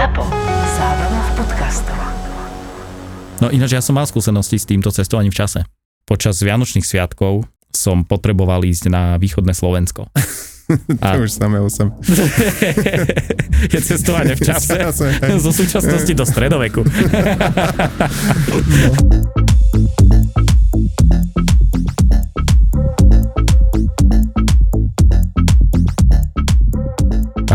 ZAPO. Zábrná v podcastov. No ináč ja som mal skúsenosti s týmto cestovaním v čase. Počas Vianočných sviatkov som potreboval ísť na východné Slovensko. A... To už samého som. je cestovanie v čase. Zo súčasnosti do stredoveku. A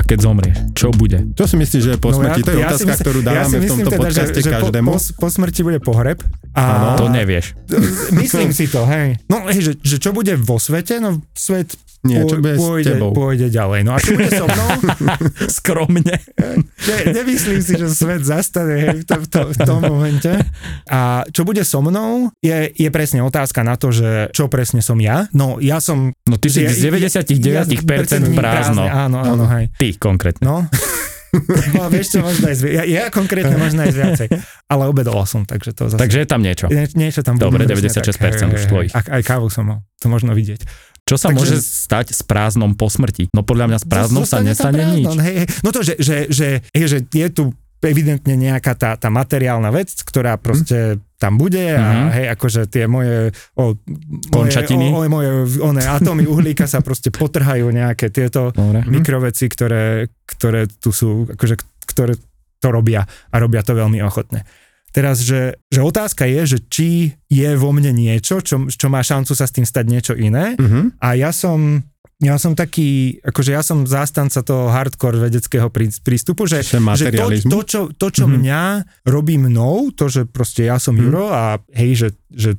keď zomrieš, čo bude? Čo si myslíš, že je po No ja- smrti? to je ja otázka, myslím- ktorú ja dávame si v tomto teda, podcaste že, že každému. Po, po, po smrti bude pohreb. A To nevieš. myslím si to, hej. No, hej, že, že čo bude vo svete? No svet Nie, čo s pôjde, tebou? pôjde ďalej. No a čo bude so mnou? Skromne. Ne, nemyslím si, že svet zastane hej, v, to, v, to, v tom momente. A čo bude so mnou, je, je presne otázka na to, že čo presne som ja. No ja som... No ty si ja- z 99% prázdno. prázdne, Áno, áno, hej. Ty konkrétne. No. no vieš čo, možno aj ja, ja konkrétne možno aj viacej. Ale obedol som, takže to zase... Takže je tam niečo. Nie, niečo tam Dobre, bude presne 96% tak, už tvojich. Aj, aj kávu som mal, to možno vidieť. Čo sa Takže- môže stať s prázdnom po smrti? No podľa mňa s prázdnom sa nestane nič. Hej, hej. No to, že, že, že, hej, že je tu evidentne nejaká tá, tá materiálna vec, ktorá proste tam bude a Mhm. hej, akože tie moje, o, Končatiny? moje, o, moje one atómy uhlíka sa proste potrhajú nejaké tieto Dobre. Mhm. mikroveci, ktoré, ktoré tu sú, akože, ktoré to robia a robia to veľmi ochotne. Teraz, že, že otázka je, že či je vo mne niečo, čo, čo má šancu sa s tým stať niečo iné Mhm. a ja som ja som taký, akože ja som zástanca toho hardcore vedeckého prí- prístupu, že, že to, to, čo, to, čo Mhm. mňa robí mnou, to, že proste ja som Mhm. Juro a hej, že, že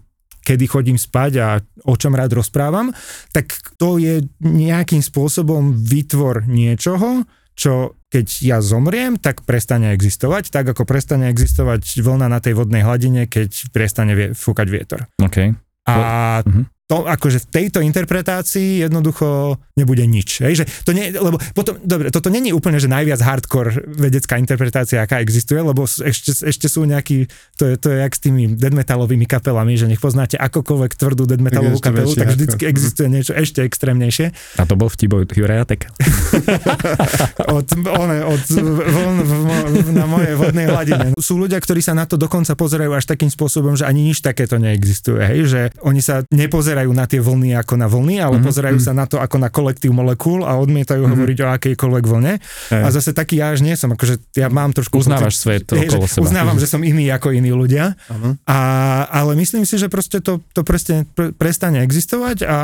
kedy chodím spať a o čom rád rozprávam, tak to je nejakým spôsobom výtvor niečoho, čo keď ja zomriem, tak prestane existovať, tak ako prestane existovať vlna na tej vodnej hladine, keď prestane vie- fúkať vietor. OK. A Mhm. To akože v tejto interpretácii jednoducho nebude nič. Hej? Že to nie, lebo potom, dobre, toto není úplne, že najviac hardcore vedecká interpretácia, aká existuje, lebo ešte, ešte sú nejakí, to je, to je jak s tými dead metalovými kapelami, že nech poznáte akokoľvek tvrdú dead metalovú ešte kapelu, tak hardcore. vždycky existuje niečo ešte extrémnejšie. A to bol vtip od Juraja Teka. od, one, od vln v, v, na mojej vodnej hladine. Sú ľudia, ktorí sa na to dokonca pozerajú až takým spôsobom, že ani nič takéto neexistuje. Hej? Že oni sa nepozerajú na tie vlny ako na vlny, ale mm-hmm. pozerajú sa na to ako na kolektív molekúl a odmietajú mm-hmm. hovoriť o akejkoľvek vlne. Hej. A zase taký ja až nie som. Akože ja mám trošku... Uznávaš svet Hej, že okolo seba. Uznávam, že som iný ako iní ľudia. Áno. A, ale myslím si, že proste to, to prestane, pre, prestane existovať a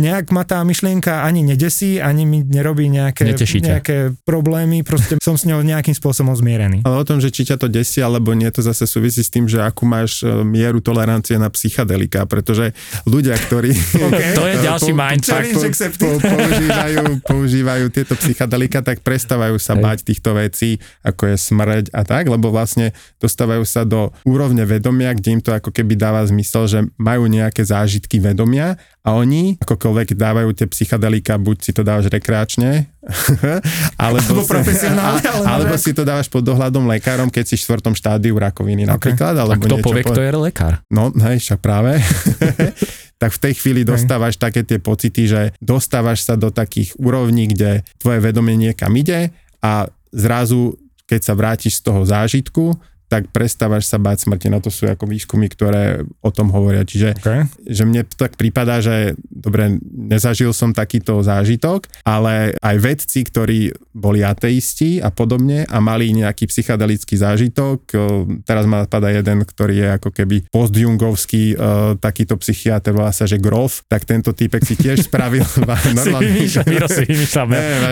nejak ma tá myšlienka ani nedesí, ani mi nerobí nejaké, nejaké problémy, proste som s ňou nejakým spôsobom zmierený. Ale o tom, že či ťa to desí alebo nie, to zase súvisí s tým, že akú máš e, mieru tolerancie na psychadelika, pretože ľudia, ktorí Okay. To je ďalší po- mindfuck. Challenge accepted. po, používajú, používajú tieto psychadelika, tak prestávajú sa Hej. bať týchto vecí, ako je smrť a tak, lebo vlastne dostávajú sa do úrovne vedomia, kde im to ako keby dáva zmysel, že majú nejaké zážitky vedomia a oni akokoľvek dávajú tie psychadelika, buď si to dávaš rekreačne, alebo, Alebo si, ale alebo si to dávaš pod dohľadom lekárom, keď si v štvrtom štádiu rakoviny napríklad, A alebo kto niečo povie, po- kto je lekár? No, hej, však práve. Tak v tej chvíli dostávaš také tie pocity, že dostávaš sa do takých úrovní, kde tvoje vedomie niekam ide a zrazu, keď sa vrátiš z toho zážitku, tak prestávaš sa báť smrti. Na to sú ako výskumy, ktoré o tom hovoria. Čiže Okay. že mne tak prípada, že dobre, nezažil som takýto zážitok, ale aj vedci, ktorí boli ateisti a podobne a mali nejaký psychedelický zážitok, teraz ma napadá jeden, ktorý je ako keby postjungovský takýto psychiatr, volá sa, že Grof, tak tento typek si tiež spravil Si vymýšľam, Miro si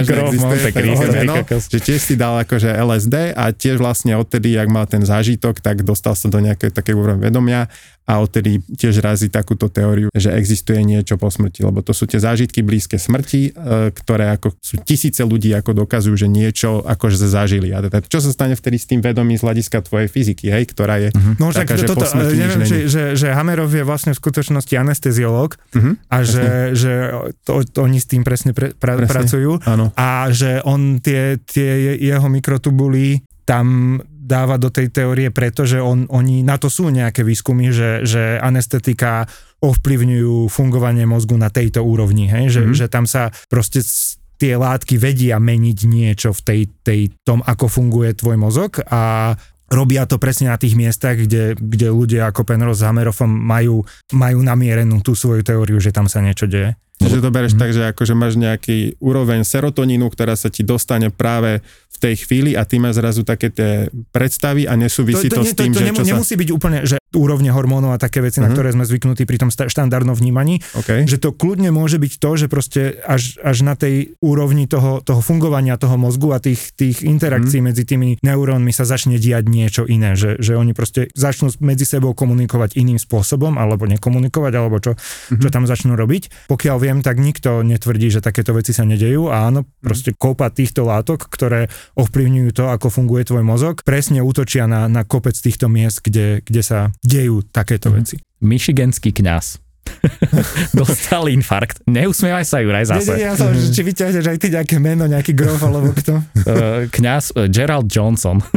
Grof, Monte Cristo, no, že tiež si dal akože LSD a tiež vlastne odtedy, jak mal ten zážitok, tak dostal sa do nejakej takej úrovne vedomia a odtedy tiež razí takúto teóriu, že existuje niečo po smrti, lebo to sú tie zážitky blízke smrti, e, ktoré ako sú tisíce ľudí ako dokazujú, že niečo akože zažili. A teda, čo sa stane vtedy s tým vedomím z hľadiska tvojej fyziky, hej, ktorá je No však taká, že toto, po smrti nič neviem, není. že, že, Hamerov je vlastne v skutočnosti anesteziológ Mhm, a že, že to, to oni s tým presne, pre, pra, Presne. pracujú Áno. a že on tie, tie jeho mikrotubuly tam dáva do tej teórie, pretože on, oni, na to sú nejaké výskumy, že, že anestetika ovplyvňujú fungovanie mozgu na tejto úrovni, hej? Že, Mhm. že tam sa proste tie látky vedia meniť niečo v tej, tej tom, ako funguje tvoj mozog a robia to presne na tých miestach, kde, kde ľudia ako Penrose s Hameroffom majú, majú namierenú tú svoju teóriu, že tam sa niečo deje. Že to bereš Mhm. tak, že akože máš nejaký úroveň serotonínu, ktorá sa ti dostane práve v tej chvíli a ty máš zrazu také tie predstavy a nesúvisí to, nie- s tým, to že nemu- čo sa... nemusí byť úplne, že úrovne hormónov a také veci, na Mhm. ktoré sme zvyknutí pri tom štandardnom vnímaní, Okay. že to kľudne môže byť to, že proste až, až na tej úrovni toho, toho fungovania toho mozgu a tých, tých interakcií medzi tými neurónmi sa začne diať niečo iné, že, že oni proste začnú medzi sebou komunikovať iným spôsobom, alebo nekomunikovať, alebo čo, čo tam začnú robiť. Pokiaľ viem, tak nikto netvrdí, že takéto veci sa nedejú. A áno, proste kopa týchto látok, ktoré ovplyvňujú to, ako funguje tvoj mozog, presne útočia na, na kopec týchto miest, kde, kde sa dejú takéto veci. Michiganský kňaz dostal infarkt. Neusmievaj sa, Juraj, Nie, zase. nie, ja som, že či vyťahneš aj ty nejaké meno, nejaký grof alebo kto. Uh, kňaz uh, Gerald Johnson.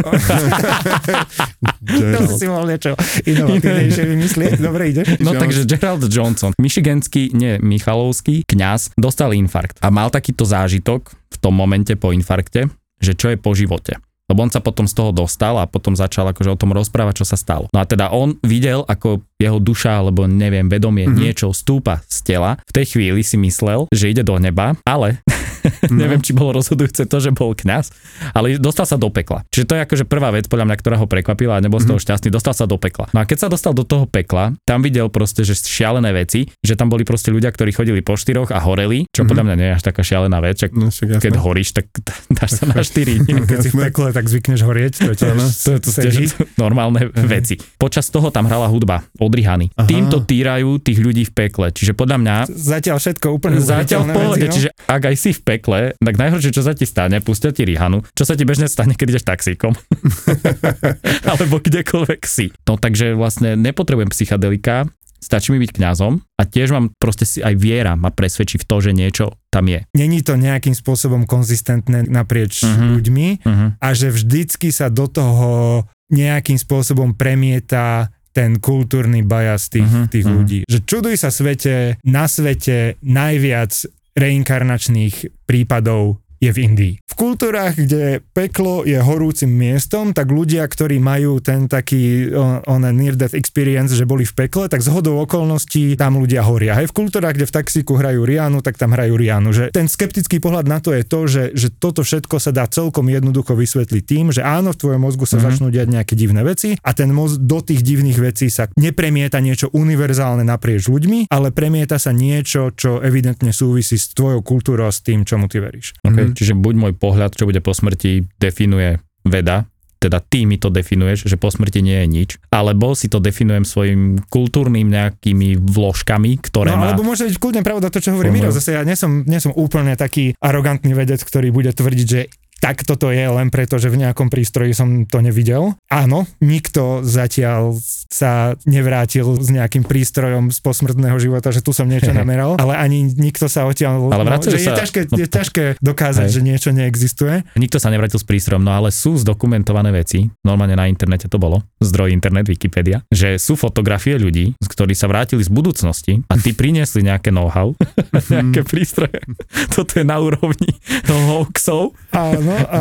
To si mohol niečo inovatívnejšie vymyslieť. Dobre, ideš? No takže Gerald Johnson, michiganský, nie Michalovský kňaz, dostal infarkt a mal takýto zážitok v tom momente po infarkte, že čo je po živote. Lebo on sa potom z toho dostal a potom začal akože o tom rozprávať, čo sa stalo. No a teda on videl, ako jeho duša, alebo neviem, vedomie, mm-hmm. niečo stúpa z tela. V tej chvíli si myslel, že ide do neba, ale no. neviem, či bolo rozhodujúce to, že bol kňaz, ale dostal sa do pekla. Čiže to je akože prvá vec, podľa mňa, ktorá ho prekvapila a nebol z toho šťastný, dostal sa do pekla. No a keď sa dostal do toho pekla, tam videl proste, že šialené veci, že tam boli proste ľudia, ktorí chodili po štyroch a horeli, čo podľa mňa nie je až taká šialená vec, čak No, keď horíš, tak dáš sa na štyri. nie? Keď si v pekle, tak zvykneš horieť. To je tiež To, to, to normálne veci. Počas toho tam hrala hudba odrihaný. Aha. Týmto týrajú tých ľudí v pekle. Čiže podľa mňa Zatiaľ všetko úplne Zatiaľ v pohode, veci, no. čiže ak aj si v pekle, tak najhoršie, čo sa ti stane, pustia ti Rihanu, čo sa ti bežne stane, keď ideš taxíkom. Alebo kdekoľvek si. No takže vlastne nepotrebujem psychadelika, stačí mi byť kňazom a tiež mám proste si aj viera ma presvedčí v to, že niečo tam je. Není to nejakým spôsobom konzistentné naprieč Mhm. ľuďmi Uh-huh. a že vždycky sa do toho nejakým spôsobom premieta ten kultúrny bias tých, Mhm, tých mhm. ľudí. Že čuduj sa svete, na svete najviac reinkarnačných prípadov je v Indii. V kultúrach, kde peklo je horúcim miestom, tak ľudia, ktorí majú ten taký on, on near death experience, že boli v pekle, tak z hodou okolností tam ľudia horia. Aj v kultúrach, kde v taxíku hrajú Rianu, tak tam hrajú Rianu. Že ten skeptický pohľad na to je to, že, že toto všetko sa dá celkom jednoducho vysvetliť tým, že áno, v tvojom mozgu sa Mhm. začnú diať nejaké divné veci a ten mozg do tých divných vecí sa nepremieta niečo univerzálne naprieč ľuďmi, ale premieta sa niečo, čo evidentne súvisí s tvojou kultúrou a s tým, čomu ty veríš. Okay. Čiže buď môj pohľad, čo bude po smrti, definuje veda, teda ty mi to definuješ, že po smrti nie je nič, alebo si to definujem svojim kultúrnym nejakými vložkami, ktoré No má... alebo môže byť kľudne pravda to, čo hovorí. Miro. Zase ja nie som, nie som úplne taký arogantný vedec, ktorý bude tvrdiť, že tak toto je len preto, že v nejakom prístroji som to nevidel. Áno, nikto zatiaľ sa nevrátil s nejakým prístrojom z posmrtného života, že tu som niečo nameral, ale ani nikto sa odtiaľ... Ale no, že je sa- ťažké, no, je ťažké dokázať, hej. že niečo neexistuje. Nikto sa nevrátil s prístrojom, no ale sú zdokumentované veci, normálne na internete to bolo, zdroj internet, Wikipedia, že sú fotografie ľudí, ktorí sa vrátili z budúcnosti a ty priniesli nejaké know-how, nejaké prístroje. Toto je na úrovni hoaxov. Áno, a...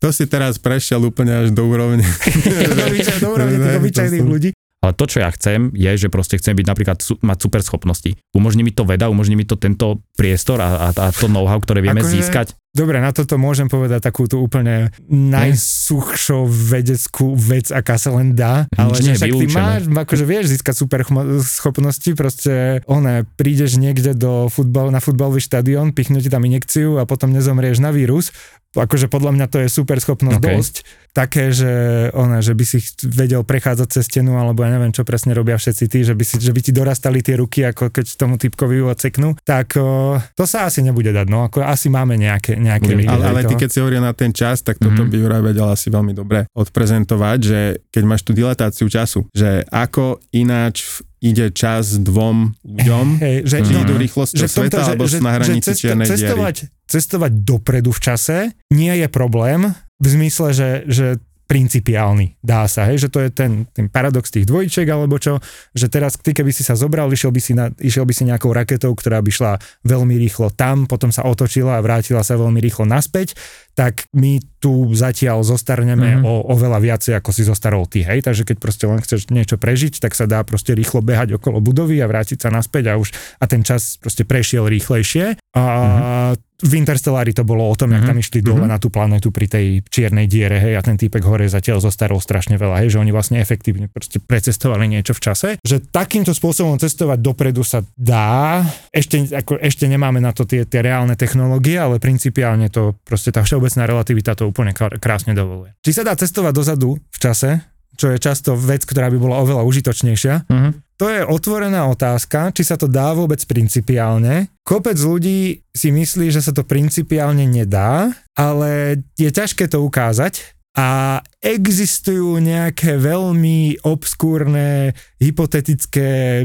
To si teraz prešiel úplne až do úrovne. do úrovne tých obyčajných ľudí. Ale to, čo ja chcem, je, že proste chcem byť napríklad su- mať super schopnosti. Umožní mi to veda, umožní mi to tento priestor a, a, a to know-how, ktoré vieme Akože- získať. Dobre, na toto môžem povedať takú tú úplne najsuchšou vedeckú vec, aká sa len dá. Ale Nič že však ty máš, akože vieš získať super chmo- schopnosti, proste one, prídeš niekde do futbal, na futbalový štadión, pichnú ti tam injekciu a potom nezomrieš na vírus. Akože podľa mňa to je super schopnosť OK. dosť. Také, že, ona, že by si vedel prechádzať cez stenu, alebo ja neviem, čo presne robia všetci tí, že by, si, že by ti dorastali tie ruky, ako keď tomu typkovi ju odseknú, tak o, to sa asi nebude dať, no, ako asi máme nejaké, nejaké limity Ale, ale ty, keď si hovoril na ten čas, tak toto Mhm. by Juraj vedel asi veľmi dobre odprezentovať, že keď máš tú dilatáciu času, že ako ináč v- ide čas dvom ľuďom, Hej, že, či no, idú rýchlosťou že tomto, sveta, alebo že, na že, hranici že cesto, cestovať, cestovať dopredu v čase nie je problém, v zmysle, že, že principiálny, dá sa, hej, že to je ten, ten paradox tých dvojčiek, alebo čo, že teraz ty keby si sa zobral, išiel by si, na, išiel by si nejakou raketou, ktorá by šla veľmi rýchlo tam, potom sa otočila a vrátila sa veľmi rýchlo naspäť, tak my tu zatiaľ zostarneme mm-hmm. o, oveľa viacej, ako si zostarol ty, hej, takže keď proste len chceš niečo prežiť, tak sa dá proste rýchlo behať okolo budovy a vrátiť sa naspäť a už a ten čas proste prešiel rýchlejšie a mm-hmm v Interstellári to bolo o tom, mm-hmm. jak tam mhm. išli dole mm-hmm. na tú planetu pri tej čiernej diere, hej, a ten týpek hore zatiaľ zostarol strašne veľa, hej, že oni vlastne efektívne proste precestovali niečo v čase. Že takýmto spôsobom cestovať dopredu sa dá, ešte, ako, ešte nemáme na to tie, tie reálne technológie, ale principiálne to proste tá všeobecná relativita to úplne krásne dovoluje. Či sa dá cestovať dozadu v čase, čo je často vec, ktorá by bola oveľa užitočnejšia. Uh-huh. To je otvorená otázka, či sa to dá vôbec principiálne. Kopec ľudí si myslí, že sa to principiálne nedá, ale je ťažké to ukázať a existujú nejaké veľmi obskúrne, hypotetické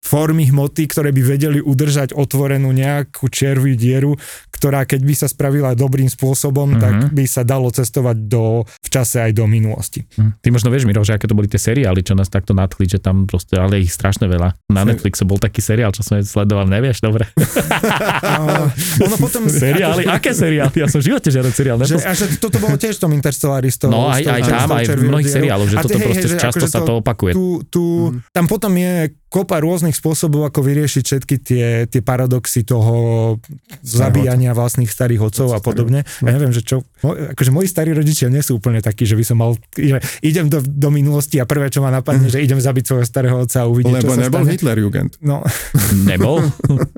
formy hmoty, ktoré by vedeli udržať otvorenú nejakú červú dieru, ktorá keď by sa spravila dobrým spôsobom, mm-hmm. tak mhm. by sa dalo cestovať do, v čase aj do minulosti. Mm. Ty možno vieš, Miro, že aké to boli tie seriály, čo nás takto nadchli, že tam proste, ale ich strašne veľa. Na Netflixe bol taký seriál, čo som sledoval, nevieš, dobre. uh, ono potom... seriály? Aké seriály? Ja som v živote žiaden seriál že, a že toto bolo tiež v tom Interstellaristov. No aj, aj tam, aj v mnohých seriáloch, že toto proste často sa to opakuje. Tu, tu, mm. Tam potom je kopa rôznych spôsobov, ako vyriešiť všetky tie, tie paradoxy toho zabíjania vlastných starých otcov a podobne. Ja neviem, že čo, akože moji starí rodičia nie sú úplne takí, že by som mal, že idem do, do minulosti a prvé, čo ma napadne, že idem zabiť svojho starého otca a uvidieť, Lebo čo sa nebol stane. Hitler Jugend. No. Nebol?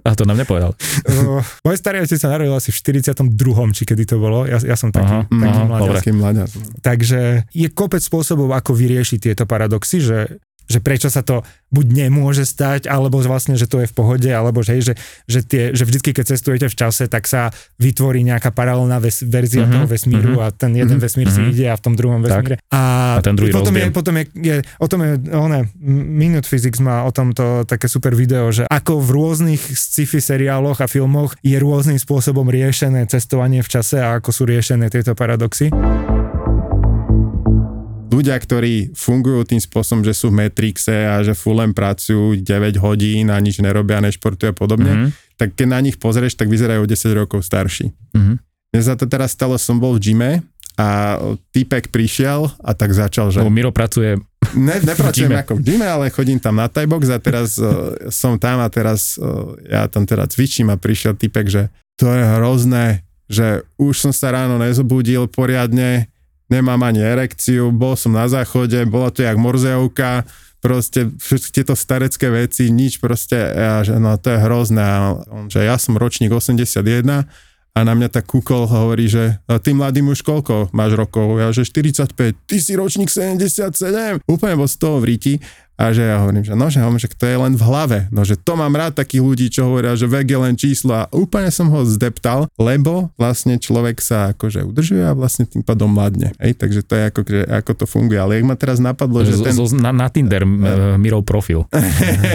A to nám nepovedal. Môj starý otec sa narodil asi v 42. či kedy to bolo. Ja, ja som taký, aha, taký aha, mladiac. Takže je kopec spôsobov, ako vyriešiť tieto paradoxy, že že prečo sa to buď nemôže stať, alebo vlastne, že to je v pohode, alebo že, že, že, tie, že vždycky, keď cestujete v čase, tak sa vytvorí nejaká paralelná ves, verzia uh-huh, toho vesmíru uh-huh, a ten jeden uh-huh, vesmír uh-huh. si ide a v tom druhom vesmíre. A, a ten druhý potom je, potom je, je, o tom je, one, Minute Physics má o tomto také super video, že ako v rôznych sci-fi seriáloch a filmoch je rôznym spôsobom riešené cestovanie v čase a ako sú riešené tieto paradoxy ľudia, ktorí fungujú tým spôsobom, že sú v Matrixe a že fullem pracujú 9 hodín a nič nerobia, nešportujú a podobne, mm-hmm. tak keď na nich pozrieš, tak vyzerajú 10 rokov starší. Mm-hmm. Mne sa to teraz stalo, som bol v gyme a typek prišiel a tak začal, že... No, Miro pracuje ne, nepracujem v ako v gyme, ale chodím tam na Thaibox a teraz uh, som tam a teraz uh, ja tam teda cvičím a prišiel typek, že to je hrozné, že už som sa ráno nezobudil poriadne, nemám ani erekciu, bol som na záchode, bola to jak morzeovka, proste všetky tieto starecké veci, nič proste, ja, že no to je hrozné. A on, že ja som ročník 81 a na mňa tak kúkol hovorí, že ty mladý muž koľko máš rokov? Ja, že 45, ty si ročník 77, úplne bol z toho v ríti a že ja hovorím, že no, že, hovorím, že to je len v hlave. No, že to mám rád takých ľudí, čo hovoria, že vek je len číslo a úplne som ho zdeptal, lebo vlastne človek sa akože udržuje a vlastne tým pádom mladne. Hej, takže to je ako, že, ako to funguje. Ale jak ma teraz napadlo, že, že ten... na, na Tinder uh, Mirov profil.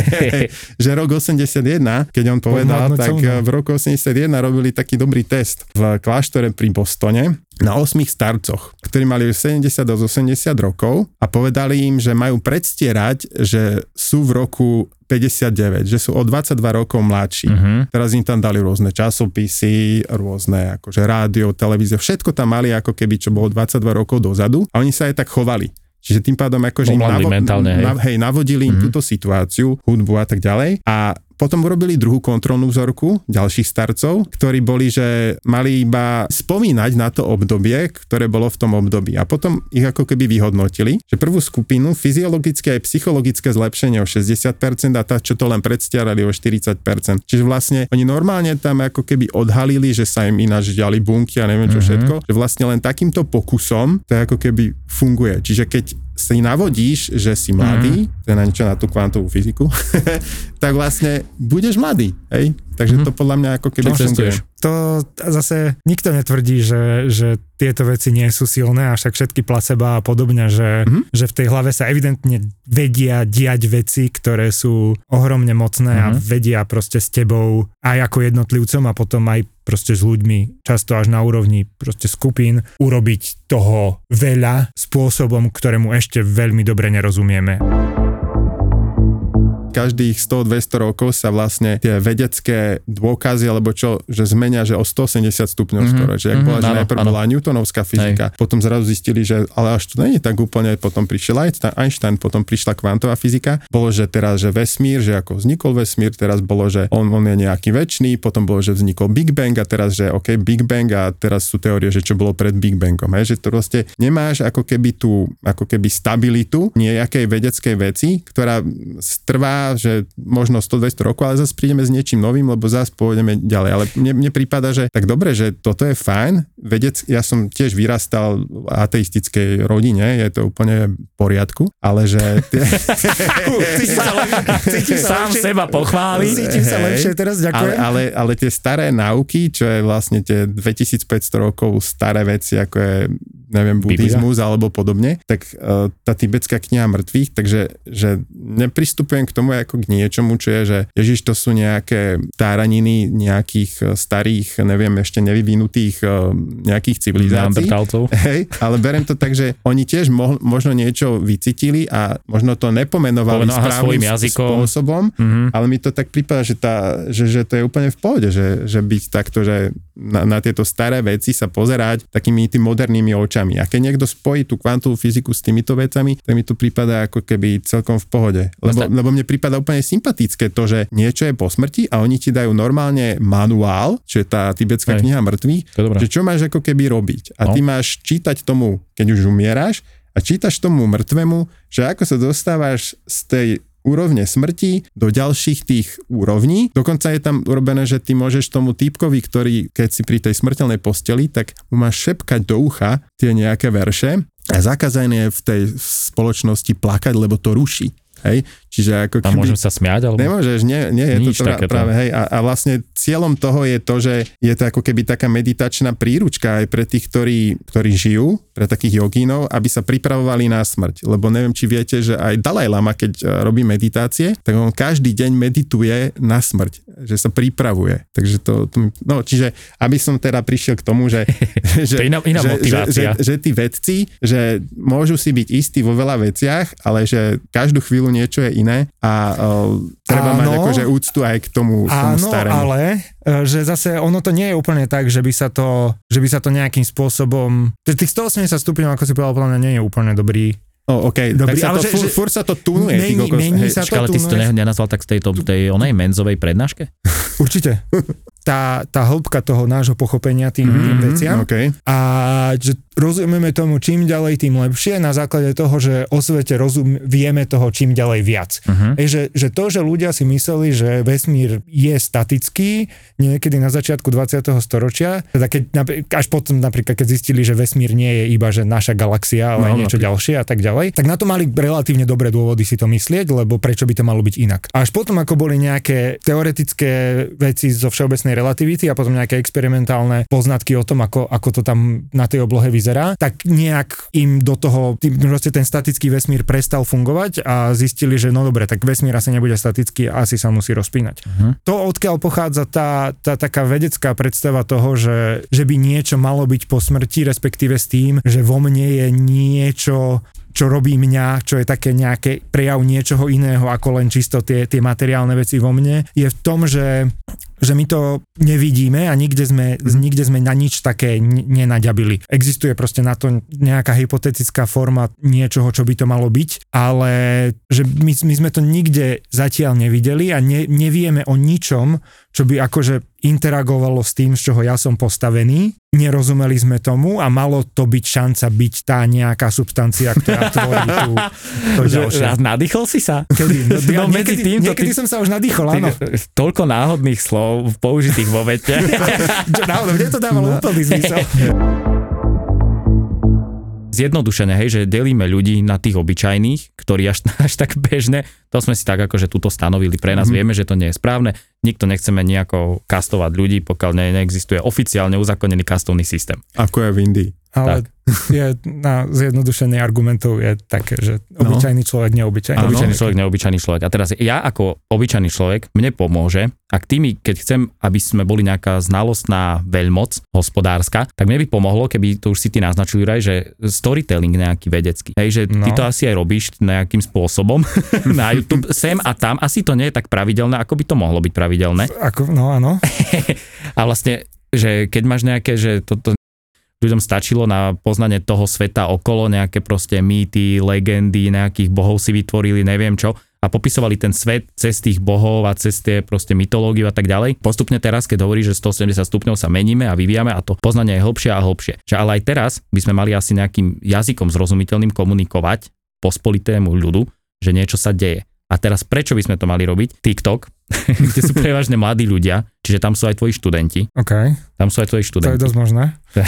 že rok 81, keď on povedal, tak v roku 81 robili taký dobrý test v kláštore pri Bostone na osmých starcoch, ktorí mali 70 do 80 rokov a povedali im, že majú predstierať, že sú v roku 59, že sú o 22 rokov mladší. Uh-huh. Teraz im tam dali rôzne časopisy, rôzne akože rádio, televízie, všetko tam mali ako keby, čo bolo 22 rokov dozadu a oni sa aj tak chovali. Čiže tým pádom akože im navo- mentálne, hej. Na, hej, navodili im mm-hmm. túto situáciu, hudbu a tak ďalej. A potom urobili druhú kontrolnú vzorku ďalších starcov, ktorí boli, že mali iba spomínať na to obdobie, ktoré bolo v tom období. A potom ich ako keby vyhodnotili, že prvú skupinu fyziologické a psychologické zlepšenie o 60% a tá, čo to len predstiarali o 40%. Čiže vlastne oni normálne tam ako keby odhalili, že sa im ináč ďali bunky a neviem čo mm-hmm. všetko, že vlastne len takýmto pokusom to ako keby funguje. Čiže keď si navodíš, že si mladý, mm-hmm. to je na niečo na tú kvantovú fyziku, tak vlastne budeš mladý, hej? Takže Mhm. to podľa mňa ako keby cestuješ? To zase nikto netvrdí, že, že tieto veci nie sú silné, a však všetky placebo a podobne, že, Mhm. že v tej hlave sa evidentne vedia diať veci, ktoré sú ohromne mocné a Mhm. vedia proste s tebou aj ako jednotlivcom a potom aj proste s ľuďmi, často až na úrovni proste skupín, urobiť toho veľa spôsobom, ktorému ešte veľmi dobre nerozumieme. Každých 100-200 rokov sa vlastne tie vedecké dôkazy, alebo čo, že zmenia, že o 180 stupňov Mhm, skoro. Že ak mhm, bola, že áno, najprv áno. bola Newtonovská fyzika, potom zrazu zistili, že ale až to není tak úplne, potom prišiel Einstein, Einstein, potom prišla kvantová fyzika. Bolo, že teraz, že vesmír, že ako vznikol vesmír, teraz bolo, že on, on je nejaký väčší, potom bolo, že vznikol Big Bang a teraz, že OK, Big Bang a teraz sú teórie, že čo bolo pred Big Bangom. Hej? Že to proste nemáš ako keby tú, ako keby stabilitu nejakej vedeckej veci, ktorá trvá, že možno 100-200 rokov, ale zase prídeme s niečím novým, lebo zase pôjdeme ďalej. Ale mne, mne prípada, že tak dobre, že toto je fajn. Vedec, ja som tiež vyrastal v ateistickej rodine, je to úplne v poriadku, ale že... Tie, Cítim Sám seba pochváli. Cítim sa Hej, lepšie teraz, ale, ďakujem. ale, ale tie staré náuky, čo je vlastne tie 2500 rokov staré veci, ako je neviem, Biblia? buddhizmus alebo podobne, tak uh, tá tibetská kniha mŕtvych, takže že nepristupujem k tomu ako k niečomu, čo je, že Ježiš, to sú nejaké táraniny nejakých eh, starých, neviem, ešte nevyvinutých uh, nejakých civilizácií. Hej, ale berem to tak, že oni tiež mo- možno niečo vycítili a možno to nepomenovali Povedal, aha, správnym jazykom. spôsobom, Mhm. ale mi to tak prípada, že, tá, že, že to je úplne v pohode, že, že byť takto, že na, na tieto staré veci sa pozerať takými tými modernými očami. A keď niekto spojí tú kvantovú fyziku s týmito vecami, tak mi to prípada ako keby celkom v pohode. Lebo, lebo mne prípada úplne sympatické to, že niečo je po smrti a oni ti dajú normálne manuál, čo je tá tibetská Hej. kniha mŕtvych, že čo máš ako keby robiť. A No. ty máš čítať tomu, keď už umieraš, a čítaš tomu mŕtvemu, že ako sa dostávaš z tej úrovne smrti do ďalších tých úrovní. Dokonca je tam urobené, že ty môžeš tomu týpkovi, ktorý keď si pri tej smrteľnej posteli, tak mu máš šepkať do ucha tie nejaké verše a zakázané je v tej spoločnosti plakať, lebo to ruší. Hej? Čiže ako A môžem sa smiať? Alebo... Nemôžeš, nie, nie je Nič to pra- práve, hej, a, a vlastne cieľom toho je to, že je to ako keby taká meditačná príručka aj pre tých, ktorí, ktorí žijú, pre takých jogínov, aby sa pripravovali na smrť. Lebo neviem, či viete, že aj Dalaj Lama, keď e, robí meditácie, tak on každý deň medituje na smrť, že sa pripravuje. Takže to, to no, čiže aby som teda prišiel k tomu, že, že, To iná- iná že, že, že, že tí vedci, že môžu si byť istí vo veľa veciach, ale že každú chvíľu niečo je iné a uh, treba Áno. mať akože úctu aj k tomu, k tomu Áno, starému. ale e, že zase ono to nie je úplne tak, že by sa to, že by sa to nejakým spôsobom... Že tých 180 stupňov, ako si povedal, podľa mňa nie je úplne dobrý. Oh, OK, Dobrý, tak sa ale to, že- fur, fur sa to tunuje. ty Mení- kokos, mení hej. sa Počkaj, ale ty si to nenazval tak z tejto, tej onej menzovej prednáške? Určite. Tá, tá hĺbka toho nášho pochopenia tým, mm-hmm. tým veciam. OK. A že rozumieme tomu čím ďalej, tým lepšie na základe toho, že o svete rozum, vieme toho čím ďalej viac. Uh-huh. Ej, že, že to, že ľudia si mysleli, že vesmír je statický niekedy na začiatku 20. storočia, teda keď, až potom napríklad, keď zistili, že vesmír nie je iba že naša galaxia, ale No, niečo napríklad. ďalšie a tak ďalej, tak na to mali relatívne dobré dôvody si to myslieť, lebo prečo by to malo byť inak. Až potom, ako boli nejaké teoretické veci zo všeobecnej relativity a potom nejaké experimentálne poznatky o tom, ako, ako to tam na tej oblohe vyzerá, tak nejak im do toho, tým, proste ten statický vesmír prestal fungovať a zistili, že no dobre, tak vesmír asi nebude statický a asi sa musí rozpínať. Uh-huh. To, odkiaľ pochádza tá, tá taká vedecká predstava toho, že, že by niečo malo byť po smrti, respektíve s tým, že vo mne je niečo, čo robí mňa, čo je také nejaké prejav niečoho iného ako len čisto tie, tie materiálne veci vo mne, je v tom, že že my to nevidíme a nikde sme, nikde sme na nič také nenaďabili. Existuje proste na to nejaká hypotetická forma niečoho, čo by to malo byť, ale že my, my sme to nikde zatiaľ nevideli a ne, nevieme o ničom, čo by akože interagovalo s tým, z čoho ja som postavený. Nerozumeli sme tomu a malo to byť šanca byť tá nejaká substancia, ktorá tvorí tú, to ďalšie. Nadýchol si sa? Kedy? No, ja, No, medzi niekedy, týmto niekedy ty- som sa už nadýchol, áno. toľko náhodných slov použitých vo vete. Náhodou, mne to dávalo úplný zmysel. Zjednodušené, hej, že delíme ľudí na tých obyčajných, ktorí až, až tak bežné, to sme si tak akože túto stanovili pre nás, mm-hmm. vieme, že to nie je správne, nikto nechceme nejako kastovať ľudí, pokiaľ ne, neexistuje oficiálne uzakonený kastovný systém. Ako je v Indii. Ale je, na zjednodušenie argumentov je také, že No. obyčajný človek, neobyčajný. Áno, obyčajný človek, neobyčajný človek. A teraz ja ako obyčajný človek, mne pomôže, ak ty mi, keď chcem, aby sme boli nejaká znalostná veľmoc hospodárska, tak mne by pomohlo, keby to už si ty naznačil, Juraj, že storytelling nejaký vedecký. Hej, že ty No. to asi aj robíš nejakým spôsobom na YouTube, sem a tam, asi to nie je tak pravidelné, ako by to mohlo byť pravidelné. Ako, no áno. A vlastne, že keď máš nejaké, že toto ľuďom stačilo na poznanie toho sveta okolo, nejaké proste mýty, legendy, nejakých bohov si vytvorili, neviem čo, a popisovali ten svet cez tých bohov a cez tie proste mytológiu a tak ďalej. Postupne teraz, keď hovorí, že 180 stupňov sa meníme a vyvíjame a to poznanie je hlbšie a hlbšie. Že ale aj teraz by sme mali asi nejakým jazykom zrozumiteľným komunikovať pospolitému ľudu, že niečo sa deje. A teraz prečo by sme to mali robiť? TikTok, kde sú prevažne mladí ľudia, čiže tam sú aj tvoji študenti, OK, tam sú aj tvoji to je študenti. dosť možné.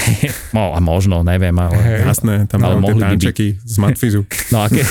no a možno, neviem, ale... Hej. Jasné, tam Ale mohli by byť. z Matfizu. No a, ke,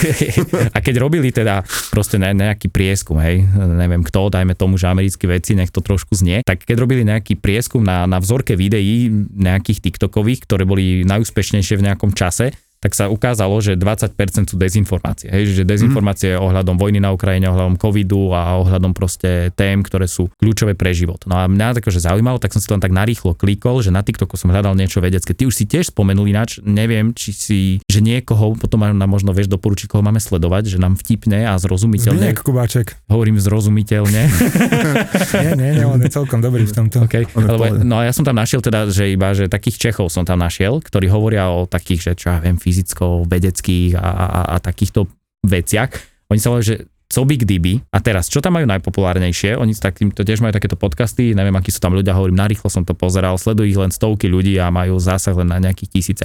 a keď robili teda proste ne, nejaký prieskum, hej, neviem kto, dajme tomu, že americkí vedci, nech to trošku znie, tak keď robili nejaký prieskum na, na vzorke videí nejakých TikTokových, ktoré boli najúspešnejšie v nejakom čase, tak sa ukázalo, že 20% sú dezinformácie. Hej, že dezinformácie mm. ohľadom vojny na Ukrajine, ohľadom covidu a ohľadom proste tém, ktoré sú kľúčové pre život. No a mňa takže zaujímalo, tak som si to len tak narýchlo klikol, že na TikToku som hľadal niečo vedecké. Ty už si tiež spomenul ináč, neviem, či si, že niekoho, potom nám možno vieš doporučiť, koho máme sledovať, že nám vtipne a zrozumiteľne, Zbignek Kubáček. hovorím zrozumiteľne, Nie, nie, nie, on je celkom dobrý v tomto. Okay. Lebo, no a ja som tam našiel teda, že iba, že takých Čechov som tam našiel, ktorí hovoria o takých, že čo ja viem, fyzicko-vedeckých a, a, a takýchto veciach. Oni sa volajú, že co by kdyby. A teraz, čo tam majú najpopulárnejšie? Oni s takýmto tiež majú takéto podcasty, neviem, akí sú tam ľudia, hovorím, narýchlo som to pozeral, sledujú ich len stovky ľudí a majú zásah len na nejakých tisíce.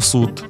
ao sud.